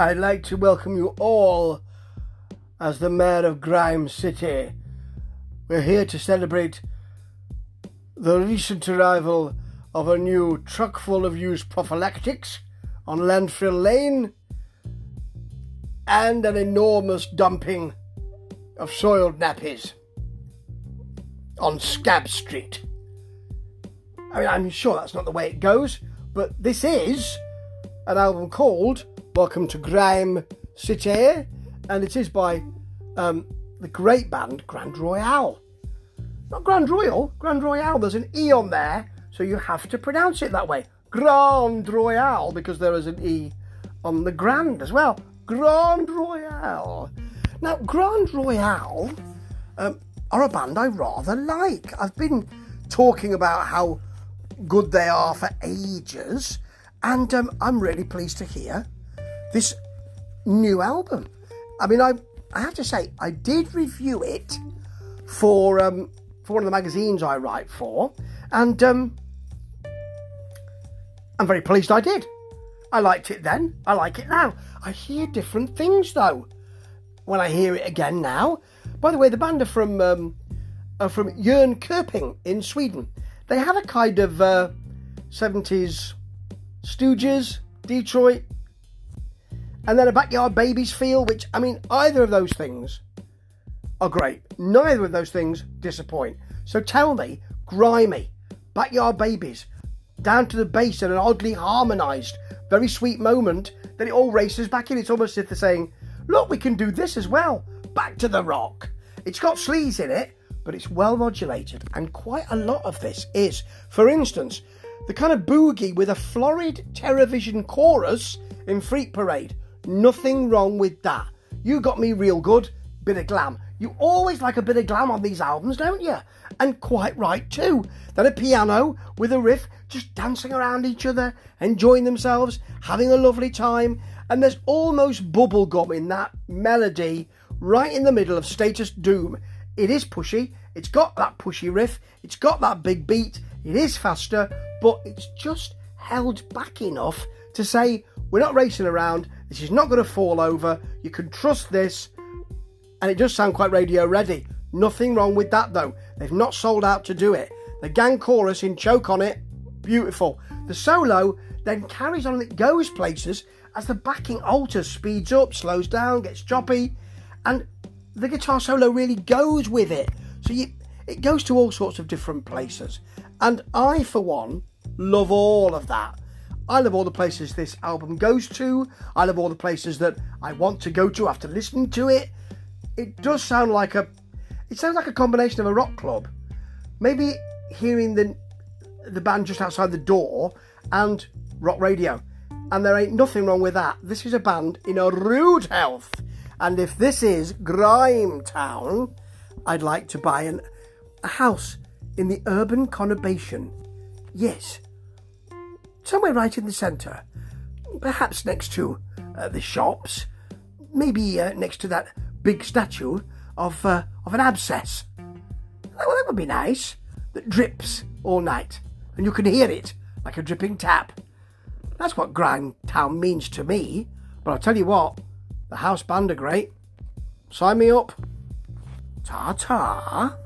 I'd like to welcome you all as the mayor of Grime City. We're here to celebrate the recent arrival of a new truck full of used prophylactics on Landfill Lane and an enormous dumping of soiled nappies on Scab Street. I mean, I'm sure that's not the way it goes, but this is an album called Welcome to Grime City, and it is by um, the great band Grande Royale. Not Grand Royal, Grande Royale. There's an E on there, so you have to pronounce it that way. Grande Royale, because there is an E on the Grand as well. Grande Royale. Now, Grande Royale um, are a band I rather like. I've been talking about how good they are for ages, and um, I'm really pleased to hear this new album. I mean, I I have to say I did review it for um, for one of the magazines I write for, and um, I'm very pleased I did. I liked it then. I like it now. I hear different things though when I hear it again now. By the way, the band are from um, are from Jönköping in Sweden. They have a kind of uh, 70s Stooges, Detroit, and then a Backyard Babies feel, which, I mean, either of those things are great. Neither of those things disappoint. So tell me, grimy, Backyard Babies, down to the bass in an oddly harmonised, very sweet moment, then it all races back in. It's almost as if they're saying, look, we can do this as well. Back to the rock. It's got sleaze in it, but it's well modulated, and quite a lot of this is. For instance, the kind of boogie with a florid television chorus in Freak Parade. Nothing wrong with that. You got me real good. Bit of glam. You always like a bit of glam on these albums, don't you? And quite right too. Then a piano with a riff, just dancing around each other, enjoying themselves, having a lovely time. And there's almost bubblegum in that melody right in the middle of Status Doom. It is pushy, it's got that pushy riff, it's got that big beat, it is faster, but it's just held back enough to say, we're not racing around, this is not going to fall over, you can trust this, and it does sound quite radio ready. Nothing wrong with that though, they've not sold out to do it. The gang chorus in Choke on It, beautiful. The solo then carries on and it goes places as the backing alters, speeds up, slows down, gets choppy, and the guitar solo really goes with it. So you, it goes to all sorts of different places. And I, for one, love all of that. I love all the places this album goes to. I love all the places that I want to go to after listening to it. It does sound like a it sounds like a combination of a rock club. Maybe hearing the the band just outside the door and rock radio. And there ain't nothing wrong with that. This is a band in a rude health. And if this is Grime Town, I'd like to buy an, a house in the urban conurbation. Yes, somewhere right in the centre. Perhaps next to uh, the shops. Maybe uh, next to that big statue of, uh, of an abscess. Well, that would be nice. That drips all night, and you can hear it like a dripping tap. That's what Grand Town means to me. But I'll tell you what, the house band are great. Sign me up. Ta ta.